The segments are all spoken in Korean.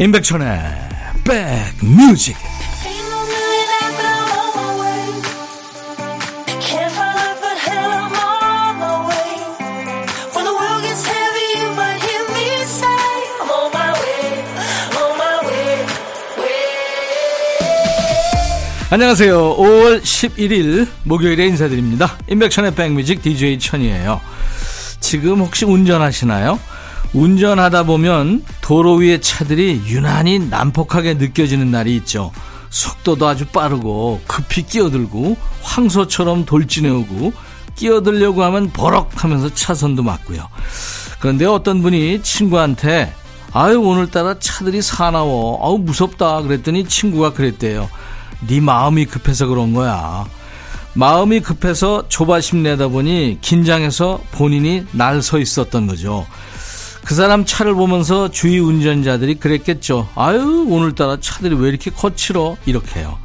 임백천의 백뮤직 안녕하세요. 5월 11일 목요일에 인사드립니다. 임백천의 백뮤직 DJ 천이에요. 지금 혹시 운전하시나요? 운전하다 보면 도로 위의 차들이 유난히 난폭하게 느껴지는 날이 있죠. 속도도 아주 빠르고 급히 끼어들고 황소처럼 돌진해오고 끼어들려고 하면 버럭 하면서 차선도 막고요. 그런데 어떤 분이 친구한테 아유 오늘따라 차들이 사나워 아우 무섭다 그랬더니 친구가 그랬대요. 네 마음이 급해서 그런 거야. 마음이 급해서 조바심 내다 보니 긴장해서 본인이 날 서 있었던 거죠. 그 사람 차를 보면서 주위 운전자들이 그랬겠죠. 아유, 오늘따라 차들이 왜 이렇게 거칠어? 이렇게요.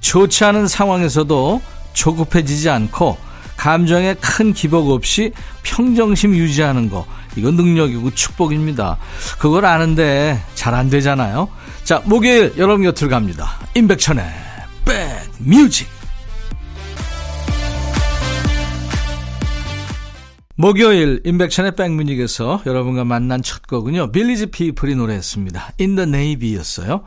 좋지 않은 상황에서도 조급해지지 않고 감정에 큰 기복 없이 평정심 유지하는 거. 이건 능력이고 축복입니다. 그걸 아는데 잘 안 되잖아요. 자, 목요일 여러분 곁으로 갑니다. 임백천의 백뮤직. 목요일 인백션의 백뮤직에서 여러분과 만난 첫 곡은요. 빌리지 피플이 노래했습니다. The Navy였어요.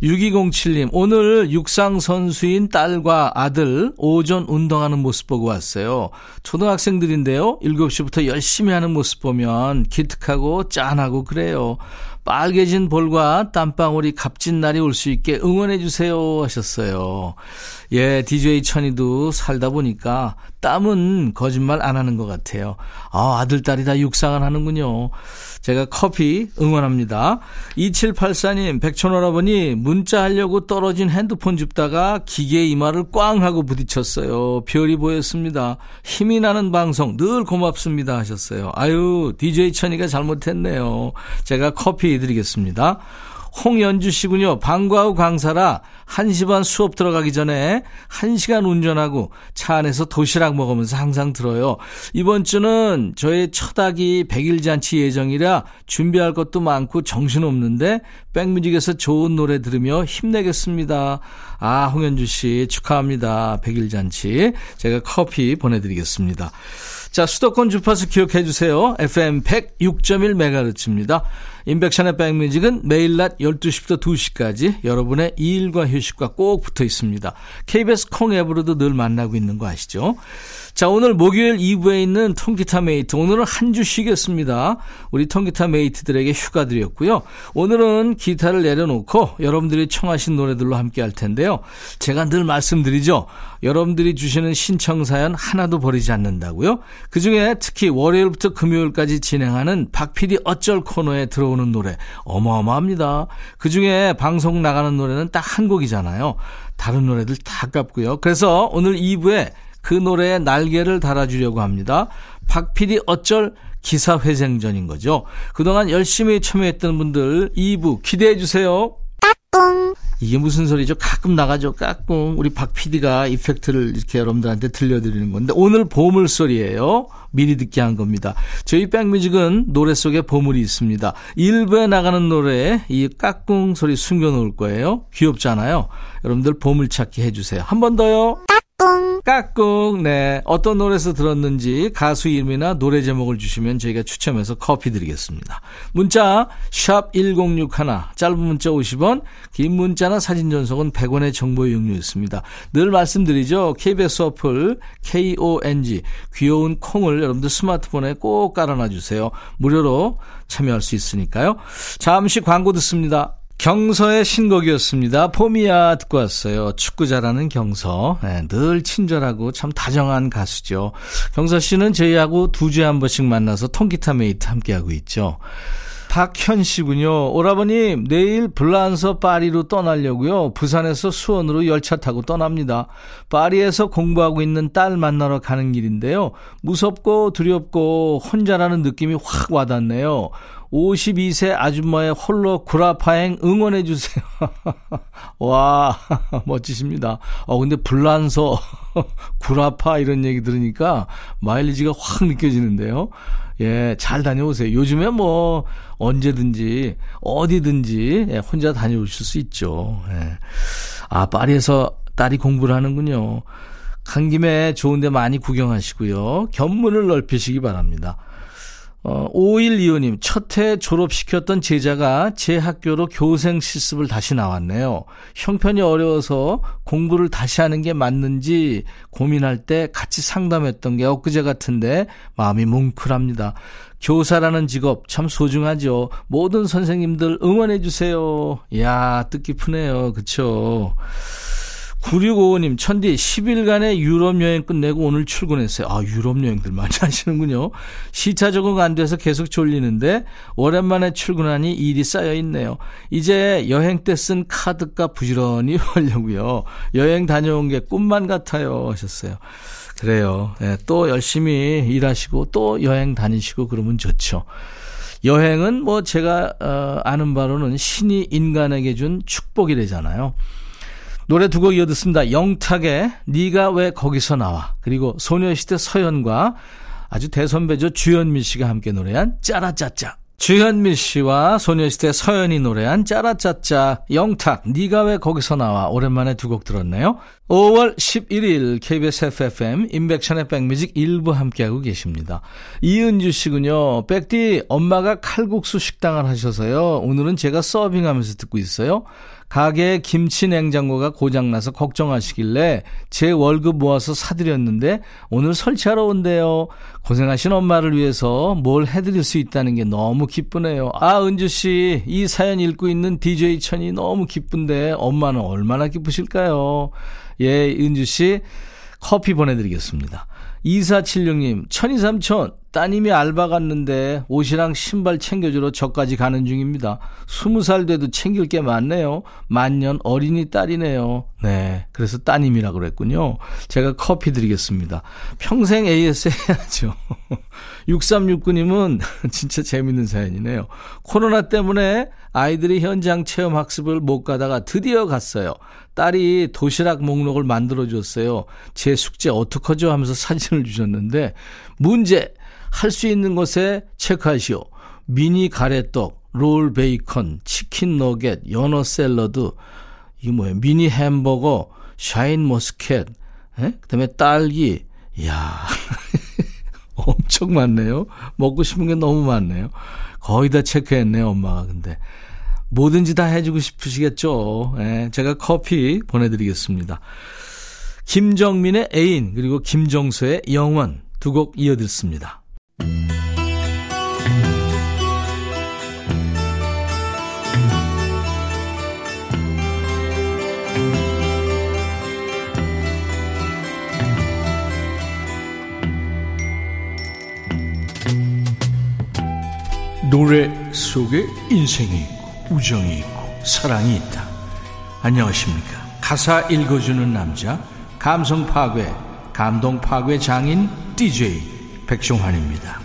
6207님 오늘 육상 선수인 딸과 아들 오전 운동하는 모습 보고 왔어요. 초등학생들인데요. 7시부터 열심히 하는 모습 보면 기특하고 짠하고 그래요. 빨개진 볼과 땀방울이 값진 날이 올 수 있게 응원해 주세요 하셨어요. 예, DJ 천이도 살다 보니까 땀은 거짓말 안 하는 것 같아요. 아, 아들, 딸이 다 육상을 하는군요. 제가 커피 응원합니다. 2784님, 백천원아버니 문자 하려고 떨어진 핸드폰 줍다가 기계 이마를 꽝 하고 부딪혔어요. 별이 보였습니다. 힘이 나는 방송 늘 고맙습니다 하셨어요. 아유, DJ 천이가 잘못했네요. 제가 커피 드리겠습니다. 홍연주 씨군요. 방과 후 강사라 1시 반 수업 들어가기 전에 1시간 운전하고 차 안에서 도시락 먹으면서 항상 들어요. 이번 주는 저의 첫 아기 100일 잔치 예정이라 준비할 것도 많고 정신없는데 백뮤직에서 좋은 노래 들으며 힘내겠습니다. 아, 홍연주 씨 축하합니다. 100일 잔치. 제가 커피 보내드리겠습니다. 자, 수도권 주파수 기억해 주세요. FM 106.1MHz입니다. 인백션의 백뮤직은 매일 낮 12시부터 2시까지 여러분의 일과 휴식과 꼭 붙어 있습니다. KBS 콩 앱으로도 늘 만나고 있는 거 아시죠? 자, 오늘 목요일 2부에 있는 통기타 메이트. 오늘은 한 주 쉬겠습니다. 우리 통기타 메이트들에게 휴가 드렸고요. 오늘은 기타를 내려놓고 여러분들이 청하신 노래들로 함께 할 텐데요. 제가 늘 말씀드리죠. 여러분들이 주시는 신청사연 하나도 버리지 않는다고요. 그 중에 특히 월요일부터 금요일까지 진행하는 박PD 어쩔 코너에 들어오는 노래 어마어마합니다. 그 중에 방송 나가는 노래는 딱 한 곡이잖아요. 다른 노래들 다 아깝고요. 그래서 오늘 2부에 그 노래에 날개를 달아주려고 합니다. 박PD 어쩔 기사회생전인 거죠. 그동안 열심히 참여했던 분들 2부 기대해 주세요. 이게 무슨 소리죠? 가끔 나가죠. 까꿍. 우리 박 PD가 이펙트를 이렇게 여러분들한테 들려드리는 건데 오늘 보물 소리예요. 미리 듣게 한 겁니다. 저희 백뮤직은 노래 속에 보물이 있습니다. 일부에 나가는 노래에 이 까꿍 소리 숨겨놓을 거예요. 귀엽잖아요. 여러분들 보물 찾기 해주세요. 한 번 더요. 까꿍. 네. 어떤 노래에서 들었는지 가수 이름이나 노래 제목을 주시면 저희가 추첨해서 커피 드리겠습니다. 문자 샵 1061, 짧은 문자 50원, 긴 문자나 사진 전송은 100원의 정보 이용료 있습니다. 늘 말씀드리죠. KBS 어플 KONG 귀여운 콩을 여러분들 스마트폰에 꼭 깔아놔 주세요. 무료로 참여할 수 있으니까요. 잠시 광고 듣습니다. 경서의 신곡이었습니다. 봄이야 듣고 왔어요. 축구 잘하는 경서. 네, 늘 친절하고 참 다정한 가수죠. 경서 씨는 저희하고 두 주에 한 번씩 만나서 통기타 메이트 함께하고 있죠. 박현 씨군요. 오라버님, 내일 블란서 파리로 떠나려고요. 부산에서 수원으로 열차 타고 떠납니다. 파리에서 공부하고 있는 딸 만나러 가는 길인데요. 무섭고 두렵고 혼자라는 느낌이 확 와닿네요. 52세 아줌마의 홀로 구라파행 응원해 주세요. 와, 멋지십니다. 어, 근데 불란서, 구라파 이런 얘기 들으니까 마일리지가 확 느껴지는데요. 예, 잘 다녀오세요. 요즘에 뭐, 언제든지, 어디든지, 예, 혼자 다녀오실 수 있죠. 예. 아, 파리에서 딸이 공부를 하는군요. 간 김에 좋은 데 많이 구경하시고요. 견문을 넓히시기 바랍니다. 어, 5125님, 첫 해 졸업시켰던 제자가 제 학교로 교생 실습을 다시 나왔네요. 형편이 어려워서 공부를 다시 하는 게 맞는지 고민할 때 같이 상담했던 게 엊그제 같은데 마음이 뭉클합니다. 교사라는 직업 참 소중하죠. 모든 선생님들 응원해주세요. 야 뜻깊으네요. 그쵸? 9655님, 천디, 10일간의 유럽 여행 끝내고 오늘 출근했어요. 아, 유럽 여행들 많이 하시는군요. 시차 적응 안 돼서 계속 졸리는데, 오랜만에 출근하니 일이 쌓여 있네요. 이제 여행 때 쓴 카드값 부지런히 하려고요. 여행 다녀온 게 꿈만 같아요. 하셨어요. 그래요. 네, 또 열심히 일하시고, 또 여행 다니시고, 그러면 좋죠. 여행은 뭐 제가, 어, 아는 바로는 신이 인간에게 준 축복이래잖아요. 노래 두 곡 이어 듣습니다. 영탁의 네가 왜 거기서 나와 그리고 소녀시대 서연과 아주 대선배죠 주현미 씨가 함께 노래한 짜라짜짜 주현미 씨와 소녀시대 서연이 노래한 짜라짜짜 영탁 네가 왜 거기서 나와 오랜만에 두 곡 들었네요. 5월 11일 KBS FFM 인백션의 백뮤직 일부 함께하고 계십니다. 이은주 씨군요. 백디 엄마가 칼국수 식당을 하셔서요. 오늘은 제가 서빙하면서 듣고 있어요. 가게 김치 냉장고가 고장나서 걱정하시길래 제 월급 모아서 사드렸는데 오늘 설치하러 온대요. 고생하신 엄마를 위해서 뭘 해드릴 수 있다는 게 너무 기쁘네요. 아, 은주씨, 이 사연 읽고 있는 DJ 천이 너무 기쁜데 엄마는 얼마나 기쁘실까요? 예, 은주씨, 커피 보내드리겠습니다. 2476님, 천이삼촌, 따님이 알바 갔는데 옷이랑 신발 챙겨주러 저까지 가는 중입니다. 20살 돼도 챙길 게 많네요. 만년 어린이 딸이네요. 네. 그래서 따님이라고 그랬군요. 제가 커피 드리겠습니다. 평생 AS 해야죠. 6369님은 진짜 재밌는 사연이네요. 코로나 때문에 아이들이 현장 체험 학습을 못 가다가 드디어 갔어요. 딸이 도시락 목록을 만들어줬어요. 제 숙제 어떡하죠? 하면서 사진을 주셨는데, 문제! 할 수 있는 것에 체크하시오. 미니 가래떡, 롤 베이컨, 치킨 너겟, 연어 샐러드, 이게 뭐예요? 미니 햄버거, 샤인 머스켓, 그 다음에 딸기. 이야. 엄청 많네요. 먹고 싶은 게 너무 많네요. 거의 다 체크했네요, 엄마가. 근데 뭐든지 다 해주고 싶으시겠죠. 예, 제가 커피 보내드리겠습니다. 김정민의 애인 그리고 김정수의 영원 두 곡 이어듣습니다. 노래 속에 인생이 있고 우정이 있고 사랑이 있다. 안녕하십니까. 가사 읽어주는 남자, 감성 파괴, 감동 파괴 장인 DJ 백종환입니다.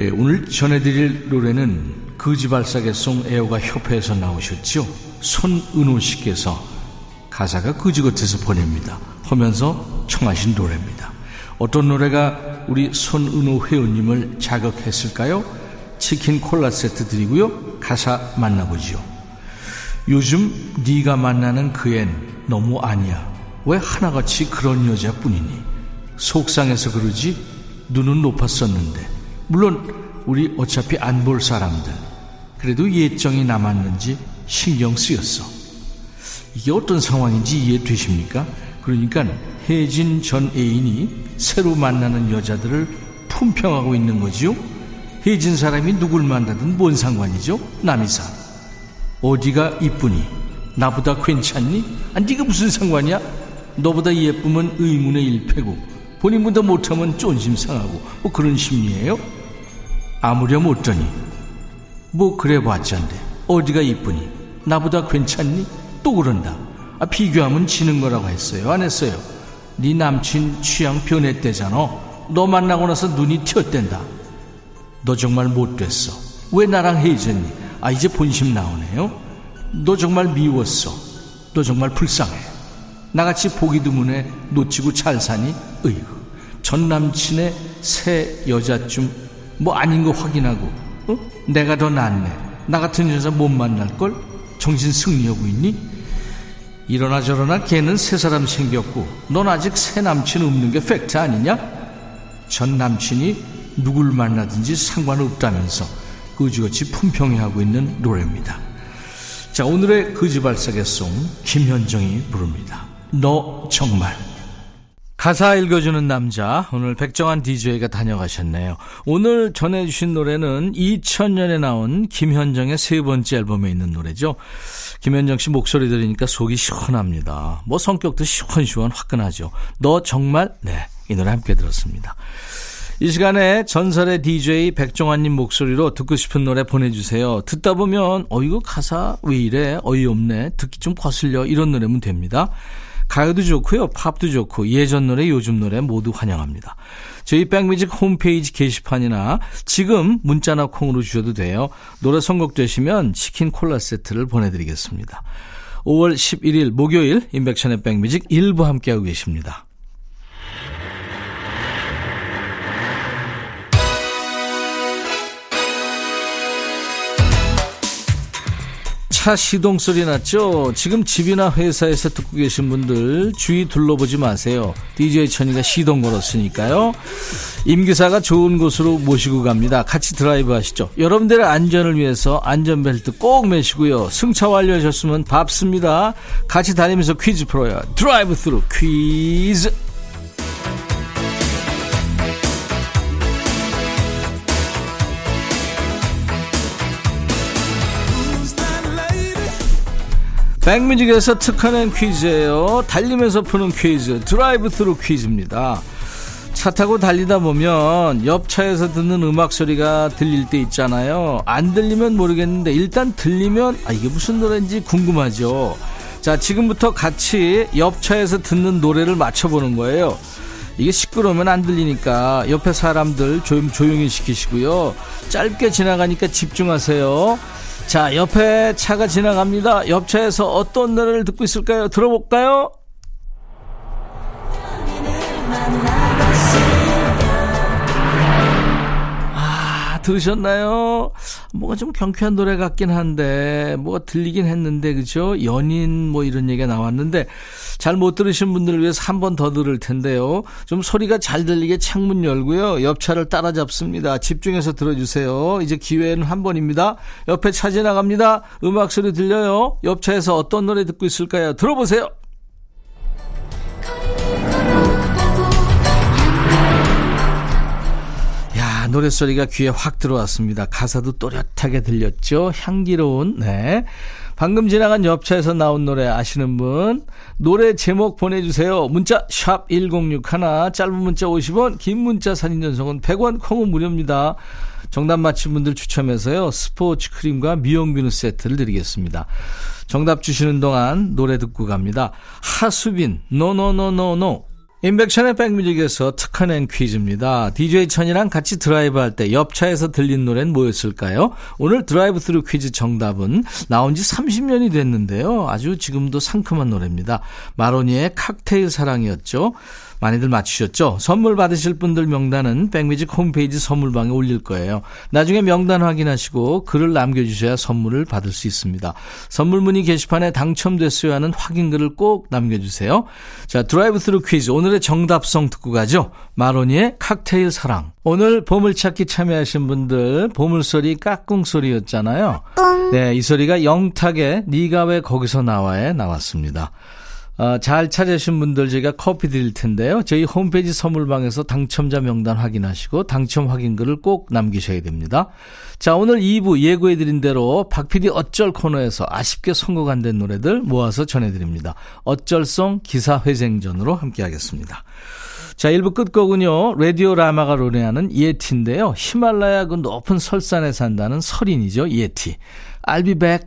예, 오늘 전해드릴 노래는 거지발사계송 애호가 협회에서 나오셨죠. 손은호 씨께서 가사가 거지 같아서 보냅니다. 하면서 청하신 노래입니다. 어떤 노래가 우리 손은호 회원님을 자극했을까요? 치킨 콜라 세트 드리고요. 가사 만나보지요. 요즘 네가 만나는 그 앤 너무 아니야. 왜 하나같이 그런 여자뿐이니? 속상해서 그러지 눈은 높았었는데 물론 우리 어차피 안 볼 사람들 그래도 옛정이 남았는지 신경 쓰였어. 이게 어떤 상황인지 이해되십니까? 그러니까 혜진 전 애인이 새로 만나는 여자들을 품평하고 있는 거지요. 해진 사람이 누굴 만나든 뭔 상관이죠? 남이사. 어디가 이쁘니? 나보다 괜찮니? 아, 네가 무슨 상관이야? 너보다 예쁘면 의문의 일패고 본인보다 못하면 쫀심 상하고 뭐 그런 심리예요? 아무렴 어떠니? 뭐 그래봤자인데 어디가 이쁘니? 나보다 괜찮니? 또 그런다. 아, 비교하면 지는 거라고 했어요. 안 했어요? 네 남친 취향 변했대잖아. 너 만나고 나서 눈이 튀었댄다. 너 정말 못됐어. 왜 나랑 헤어졌니? 아, 이제 본심 나오네요. 너 정말 미웠어. 너 정말 불쌍해. 나같이 보기 드문에 놓치고 잘 사니? 으이구. 전 남친의 새 여자쯤 뭐 아닌 거 확인하고, 어? 내가 더 낫네. 나 같은 여자 못 만날걸? 정신 승리하고 있니? 이러나 저러나 걔는 새 사람 생겼고, 넌 아직 새 남친 없는 게 팩트 아니냐? 전 남친이 누굴 만나든지 상관없다면서 거지같이 품평해하고 있는 노래입니다. 자, 오늘의 거지발사계송 김현정이 부릅니다. 너 정말. 가사 읽어주는 남자, 오늘 백정환 DJ가 다녀가셨네요. 오늘 전해주신 노래는 2000년에 나온 김현정의 세 번째 앨범에 있는 노래죠. 김현정 씨 목소리 들으니까 속이 시원합니다. 뭐 성격도 시원시원 화끈하죠. 너 정말, 네, 이 노래 함께 들었습니다. 이 시간에 전설의 DJ 백종환님 목소리로 듣고 싶은 노래 보내주세요. 듣다 보면, 어, 이거 가사 왜 이래? 어이없네. 듣기 좀 거슬려. 이런 노래면 됩니다. 가요도 좋고요. 팝도 좋고 예전 노래 요즘 노래 모두 환영합니다. 저희 백뮤직 홈페이지 게시판이나 지금 문자나 콩으로 주셔도 돼요. 노래 선곡되시면 치킨 콜라 세트를 보내드리겠습니다. 5월 11일 목요일 인백션의 백뮤직 일부 함께하고 계십니다. 차 시동 소리 났죠? 지금 집이나 회사에서 듣고 계신 분들 주위 둘러보지 마세요. DJ 천이가 시동 걸었으니까요. 임 기사가 좋은 곳으로 모시고 갑니다. 같이 드라이브 하시죠. 여러분들의 안전을 위해서 안전벨트 꼭 매시고요. 승차 완료하셨으면 밥습니다. 같이 다니면서 퀴즈 풀어요. 드라이브 스루 퀴즈. 백뮤직에서 특허 낸 퀴즈예요. 달리면서 푸는 퀴즈, 드라이브 스루 퀴즈입니다. 차 타고 달리다 보면 옆 차에서 듣는 음악 소리가 들릴 때 있잖아요. 안 들리면 모르겠는데 일단 들리면 아 이게 무슨 노래인지 궁금하죠. 자, 지금부터 같이 옆 차에서 듣는 노래를 맞춰 보는 거예요. 이게 시끄러우면 안 들리니까 옆에 사람들 좀 조용히 시키시고요. 짧게 지나가니까 집중하세요. 자, 옆에 차가 지나갑니다. 옆차에서 어떤 노래를 듣고 있을까요? 들어볼까요? 들으셨나요? 뭐가 좀 경쾌한 노래 같긴 한데 뭐가 들리긴 했는데 그죠? 연인 뭐 이런 얘기가 나왔는데 잘 못 들으신 분들을 위해서 한 번 더 들을 텐데요. 좀 소리가 잘 들리게 창문 열고요. 옆차를 따라잡습니다. 집중해서 들어주세요. 이제 기회는 한 번입니다. 옆에 차 지나갑니다. 음악 소리 들려요. 옆차에서 어떤 노래 듣고 있을까요? 들어보세요. 노랫소리가 귀에 확 들어왔습니다. 가사도 또렷하게 들렸죠? 향기로운, 네. 방금 지나간 옆차에서 나온 노래 아시는 분? 노래 제목 보내주세요. 문자, 샵 1061, 짧은 문자 50원, 긴 문자 사진 전송은 100원, 콩은 무료입니다. 정답 맞힌 분들 추첨해서요, 스포츠 크림과 미용 비누 세트를 드리겠습니다. 정답 주시는 동안 노래 듣고 갑니다. 하수빈, 노노노노노. 인백션의 백뮤직에서 특허 낸 퀴즈입니다. DJ 천이랑 같이 드라이브 할 때 옆차에서 들린 노래는 뭐였을까요? 오늘 드라이브 스루 퀴즈 정답은 나온 지 30년이 됐는데요. 아주 지금도 상큼한 노래입니다. 마로니의 칵테일 사랑이었죠. 많이들 맞추셨죠? 선물 받으실 분들 명단은 백뮤직 홈페이지 선물방에 올릴 거예요. 나중에 명단 확인하시고 글을 남겨주셔야 선물을 받을 수 있습니다. 선물 문의 게시판에 당첨됐어요 하는 확인글을 꼭 남겨주세요. 자, 드라이브 스루 퀴즈. 오늘의 정답송 듣고 가죠. 마로니의 칵테일 사랑. 오늘 보물찾기 참여하신 분들 보물소리 까꿍 소리였잖아요. 네, 이 소리가 영탁의 니가 왜 거기서 나와에 나왔습니다. 어, 잘 찾으신 분들 저희가 커피 드릴 텐데요. 저희 홈페이지 선물방에서 당첨자 명단 확인하시고 당첨 확인글을 꼭 남기셔야 됩니다. 자, 오늘 2부 예고해드린 대로 박PD 어쩔 코너에서 아쉽게 선곡 안 된 노래들 모아서 전해드립니다. 어쩔송 기사회생전으로 함께하겠습니다. 자, 1부 끝곡은요, 라디오 라마가 노래하는 예티인데요. 히말라야 그 높은 설산에 산다는 설인이죠, 예티. I'll be back.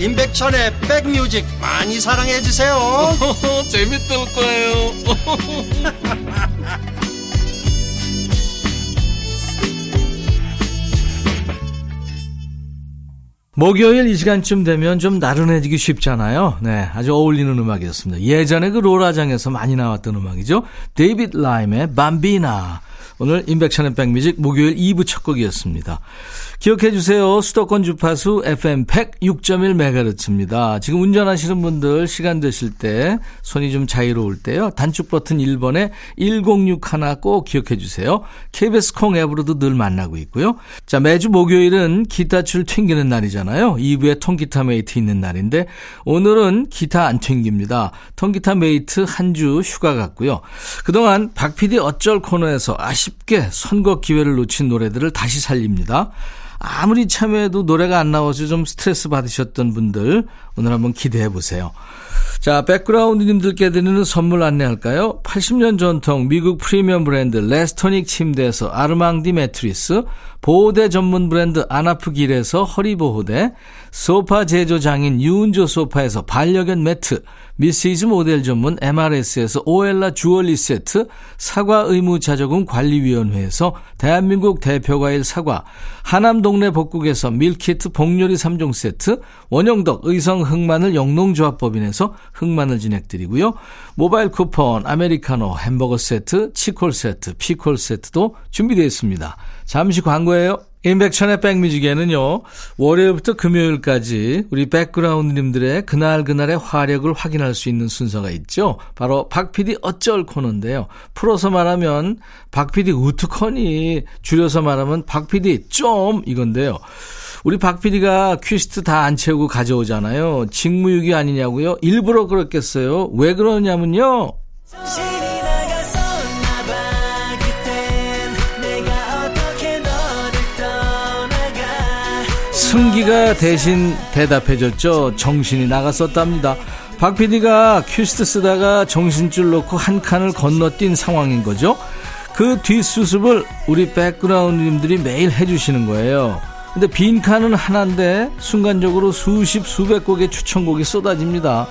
임백천의 백뮤직 많이 사랑해 주세요 재밌을 거예요 목요일 이 시간쯤 되면 좀 나른해지기 쉽잖아요. 네, 아주 어울리는 음악이었습니다. 예전에 그 로라장에서 많이 나왔던 음악이죠. 데이빗 라임의 밤비나. 오늘 인백천의 백뮤직 목요일 2부 첫 곡이었습니다. 기억해 주세요. 수도권 주파수 FM 106.1MHz입니다. 지금 운전하시는 분들 시간 되실 때 손이 좀 자유로울 때요. 단축 버튼 1번에 106 하나 꼭 기억해 주세요. KBS 콩 앱으로도 늘 만나고 있고요. 자, 매주 목요일은 기타줄 튕기는 날이잖아요. 2부에 통기타 메이트 있는 날인데 오늘은 기타 안 튕깁니다. 통기타 메이트 한 주 휴가 갔고요. 그동안 박PD 어쩔 코너에서 아쉽게 선곡 기회를 놓친 노래들을 다시 살립니다. 아무리 참여해도 노래가 안 나와서 좀 스트레스 받으셨던 분들 오늘 한번 기대해 보세요. 자, 백그라운드님들께 드리는 선물 안내할까요? 80년 전통 미국 프리미엄 브랜드 레스토닉 침대에서 아르망디 매트리스, 보호대 전문 브랜드 아나프길에서 허리보호대, 소파 제조 장인 유운조 소파에서 반려견 매트, 미시즈 모델 전문 MRS에서 오엘라 주얼리 세트, 사과 의무 자조금 관리위원회에서 대한민국 대표과일 사과, 하남 동네 복국에서 밀키트 복요리 3종 세트, 원형덕 의성 흑마늘 영농조합법인에서 흑마늘 진행드리고요. 모바일 쿠폰, 아메리카노, 햄버거 세트, 치콜 세트, 피콜 세트도 준비되어 있습니다. 잠시 광고예요. 인백천의 백뮤직에는요, 월요일부터 금요일까지 우리 백그라운드님들의 그날그날의 화력을 확인할 수 있는 순서가 있죠. 바로 박PD 어쩔 코너인데요. 풀어서 말하면 박PD 우특허니, 줄여서 말하면 박PD 좀 이건데요. 우리 박PD가 퀴스트 다 안 채우고 가져오잖아요. 직무유기 아니냐고요? 일부러 그렇겠어요. 왜 그러냐면요. 승기가 대신 대답해줬죠. 정신이 나갔었답니다. 박 PD가 큐시트 쓰다가 정신줄 놓고 한 칸을 건너뛴 상황인 거죠. 그 뒷수습을 우리 백그라운드님들이 매일 해주시는 거예요. 근데 빈 칸은 하나인데 순간적으로 수십 수백 곡의 추천곡이 쏟아집니다.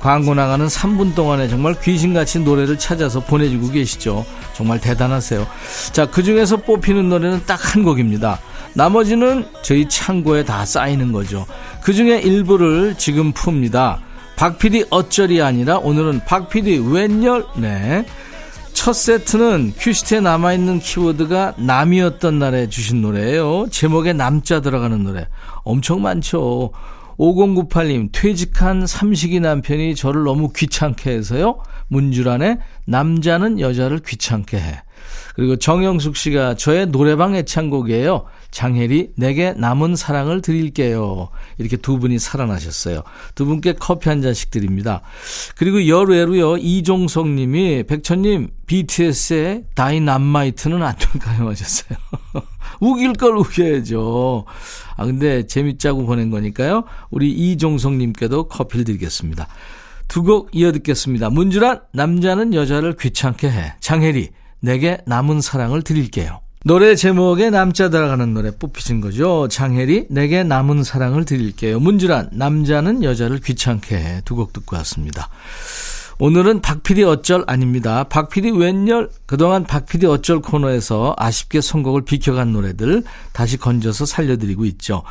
광고 나가는 3분 동안에 정말 귀신같이 노래를 찾아서 보내주고 계시죠. 정말 대단하세요. 자, 그 중에서 뽑히는 노래는 딱 한 곡입니다. 나머지는 저희 창고에 다 쌓이는 거죠. 그 중에 일부를 지금 풉니다. 박PD 어쩔이 아니라 오늘은 박PD 웬열? 네. 첫 세트는 큐시트에 남아있는 키워드가 남이었던 날에 주신 노래예요. 제목에 남자 들어가는 노래. 엄청 많죠. 5098님, 퇴직한 삼식이 남편이 저를 너무 귀찮게 해서요. 문주란에 남자는 여자를 귀찮게 해. 그리고 정영숙 씨가 저의 노래방 애창곡이에요. 장혜리, 내게 남은 사랑을 드릴게요. 이렇게 두 분이 살아나셨어요. 두 분께 커피 한 잔씩 드립니다. 그리고 열외로요, 이종석 님이, 백천님, BTS의 다이남마이트는 안 될까요? 하셨어요. 우길 걸 우겨야죠. 아, 근데 재밌자고 보낸 거니까요. 우리 이종석 님께도 커피를 드리겠습니다. 두 곡 이어 듣겠습니다. 문주란, 남자는 여자를 귀찮게 해. 장혜리, 내게 남은 사랑을 드릴게요. 노래 제목에 남자 들어가는 노래 뽑히신 거죠. 장혜리 내게 남은 사랑을 드릴게요. 문주란 남자는 여자를 귀찮게 해. 두 곡 듣고 왔습니다. 오늘은 박PD 어쩔 아닙니다. 박PD 웬열 그동안 박PD 어쩔 코너에서 아쉽게 선곡을 비켜간 노래들 다시 건져서 살려드리고 있죠.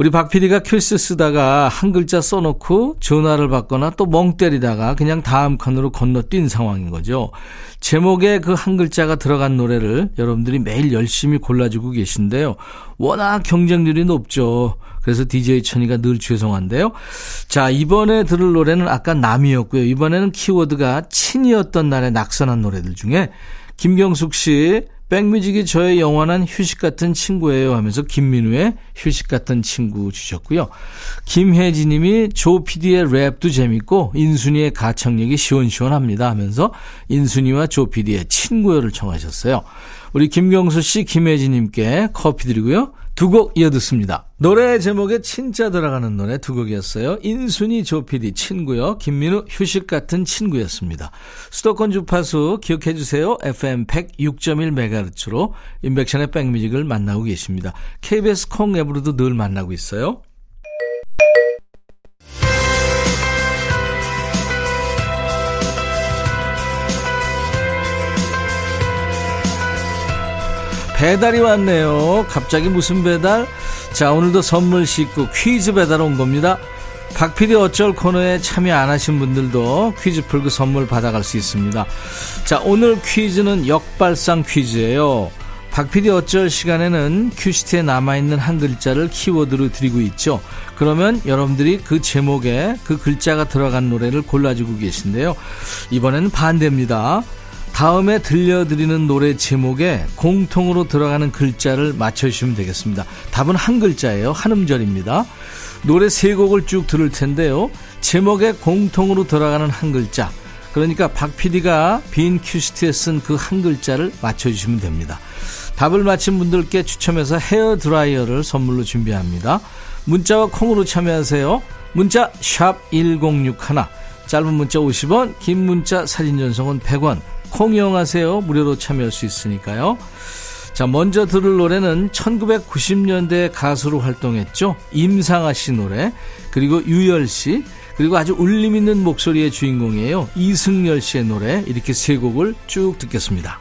우리 박 PD가 큐시트 쓰다가 한 글자 써놓고 전화를 받거나 또 멍 때리다가 그냥 다음 칸으로 건너뛴 상황인 거죠. 제목에 그 한 글자가 들어간 노래를 여러분들이 매일 열심히 골라주고 계신데요. 워낙 경쟁률이 높죠. 그래서 DJ 천이가 늘 죄송한데요. 자, 이번에 들을 노래는 아까 남이었고요. 이번에는 키워드가 친이었던 날에 낙선한 노래들 중에 김경숙 씨, 백뮤직이 저의 영원한 휴식 같은 친구예요 하면서 김민우의 휴식 같은 친구 주셨고요. 김혜지 님이 조 PD의 랩도 재밌고 인순이의 가창력이 시원시원합니다 하면서 인순이와 조 PD의 친구요를 청하셨어요. 우리 김경수 씨, 김혜진님께 커피 드리고요. 두 곡 이어 듣습니다. 노래 제목에 진짜 들어가는 노래 두 곡이었어요. 인순이 조피디 친구요. 김민우 휴식 같은 친구였습니다. 수도권 주파수 기억해 주세요. FM 106.1MHz로 인백션의 백뮤직을 만나고 계십니다. KBS 콩 앱으로도 늘 만나고 있어요. 배달이 왔네요. 갑자기 무슨 배달? 자, 오늘도 선물 싣고 퀴즈 배달 온 겁니다. 박PD 어쩔 코너에 참여 안 하신 분들도 퀴즈 풀고 선물 받아갈 수 있습니다. 자, 오늘 퀴즈는 역발상 퀴즈예요. 박PD 어쩔 시간에는 큐시트에 남아있는 한 글자를 키워드로 드리고 있죠. 그러면 여러분들이 그 제목에 그 글자가 들어간 노래를 골라주고 계신데요. 이번에는 반대입니다. 다음에 들려드리는 노래 제목에 공통으로 들어가는 글자를 맞춰주시면 되겠습니다. 답은 한 글자예요. 한 음절입니다. 노래 세 곡을 쭉 들을 텐데요. 제목에 공통으로 들어가는 한 글자. 그러니까 박 PD가 빈 큐시트에 쓴 그 한 글자를 맞춰주시면 됩니다. 답을 맞힌 분들께 추첨해서 헤어 드라이어를 선물로 준비합니다. 문자와 콩으로 참여하세요. 문자 1061, 짧은 문자 50원, 긴 문자 사진 전송은 100원. 콩 이용하세요. 무료로 참여할 수 있으니까요. 자, 먼저 들을 노래는 1990년대 가수로 활동했죠. 임상아 씨 노래, 그리고 유열 씨, 그리고 아주 울림 있는 목소리의 주인공이에요. 이승열 씨의 노래, 이렇게 세 곡을 쭉 듣겠습니다.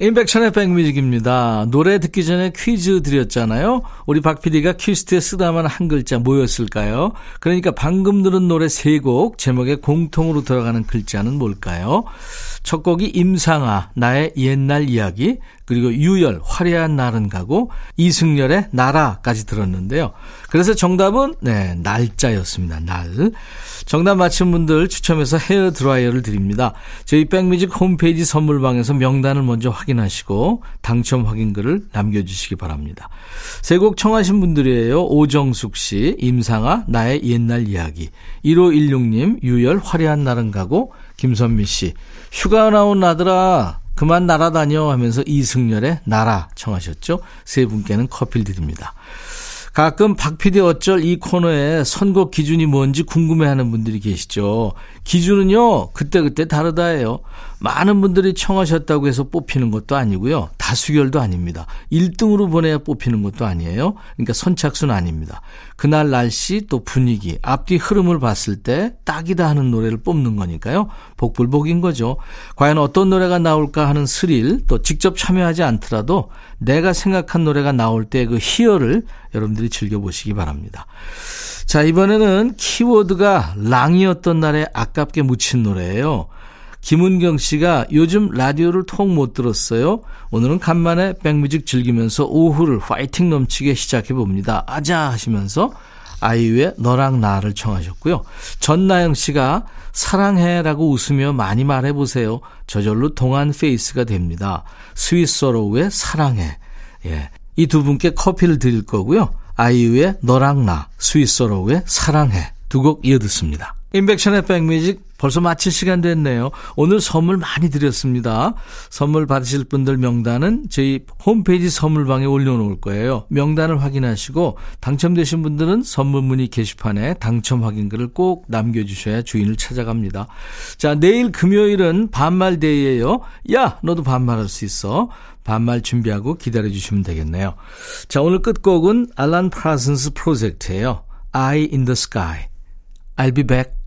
인백천의 백뮤직입니다. 노래 듣기 전에 퀴즈 드렸잖아요. 우리 박 PD가 퀴즈트에 쓰다만 한 글자 뭐였을까요? 그러니까 방금 들은 노래 세 곡 제목에 공통으로 들어가는 글자는 뭘까요? 첫 곡이 임상아 나의 옛날 이야기 그리고 유열 화려한 날은 가고 이승열의 나라까지 들었는데요. 그래서 정답은 네 날짜였습니다. 날. 정답 맞힌 분들 추첨해서 헤어 드라이어를 드립니다. 저희 백뮤직 홈페이지 선물방에서 명단을 먼저 확인하시고 당첨 확인글을 남겨주시기 바랍니다. 세 곡 청하신 분들이에요. 오정숙 씨, 임상아, 나의 옛날 이야기. 1516님, 유열 화려한 날은 가고 김선미 씨, 휴가 나온 나들아 그만 날아다녀 하면서 이승열의 나라 청하셨죠. 세 분께는 커피를 드립니다. 가끔 박피디 어쩔 이 코너에 선곡 기준이 뭔지 궁금해하는 분들이 계시죠. 기준은요, 그때그때 다르다예요. 많은 분들이 청하셨다고 해서 뽑히는 것도 아니고요. 다수결도 아닙니다. 1등으로 보내야 뽑히는 것도 아니에요. 그러니까 선착순 아닙니다. 그날 날씨 또 분위기, 앞뒤 흐름을 봤을 때 딱이다 하는 노래를 뽑는 거니까요. 복불복인 거죠. 과연 어떤 노래가 나올까 하는 스릴, 또 직접 참여하지 않더라도 내가 생각한 노래가 나올 때 그 희열을 여러분들이 즐겨보시기 바랍니다. 자, 이번에는 키워드가 랑이었던 날에 아깝게 묻힌 노래예요. 김은경 씨가 요즘 라디오를 통 못 들었어요. 오늘은 간만에 백뮤직 즐기면서 오후를 파이팅 넘치게 시작해 봅니다. 아자 하시면서 아이유의 너랑 나를 청하셨고요. 전나영 씨가 사랑해라고 웃으며 많이 말해 보세요. 저절로 동안 face가 됩니다. 스윗소로우의 사랑해. 예. 이 두 분께 커피를 드릴 거고요. 아이유의 너랑 나, 스윗소로우의 사랑해. 두 곡 이어 듣습니다. 임백천의 백뮤직 벌써 마칠 시간 됐네요. 오늘 선물 많이 드렸습니다. 선물 받으실 분들 명단은 저희 홈페이지 선물방에 올려놓을 거예요. 명단을 확인하시고 당첨되신 분들은 선물 문의 게시판에 당첨 확인글을 꼭 남겨주셔야 주인을 찾아갑니다. 자, 내일 금요일은 반말데이예요. 야, 너도 반말할 수 있어. 반말 준비하고 기다려주시면 되겠네요. 자, 오늘 끝곡은 알란 프라슨스 프로젝트예요. Eye in the Sky. I'll be back.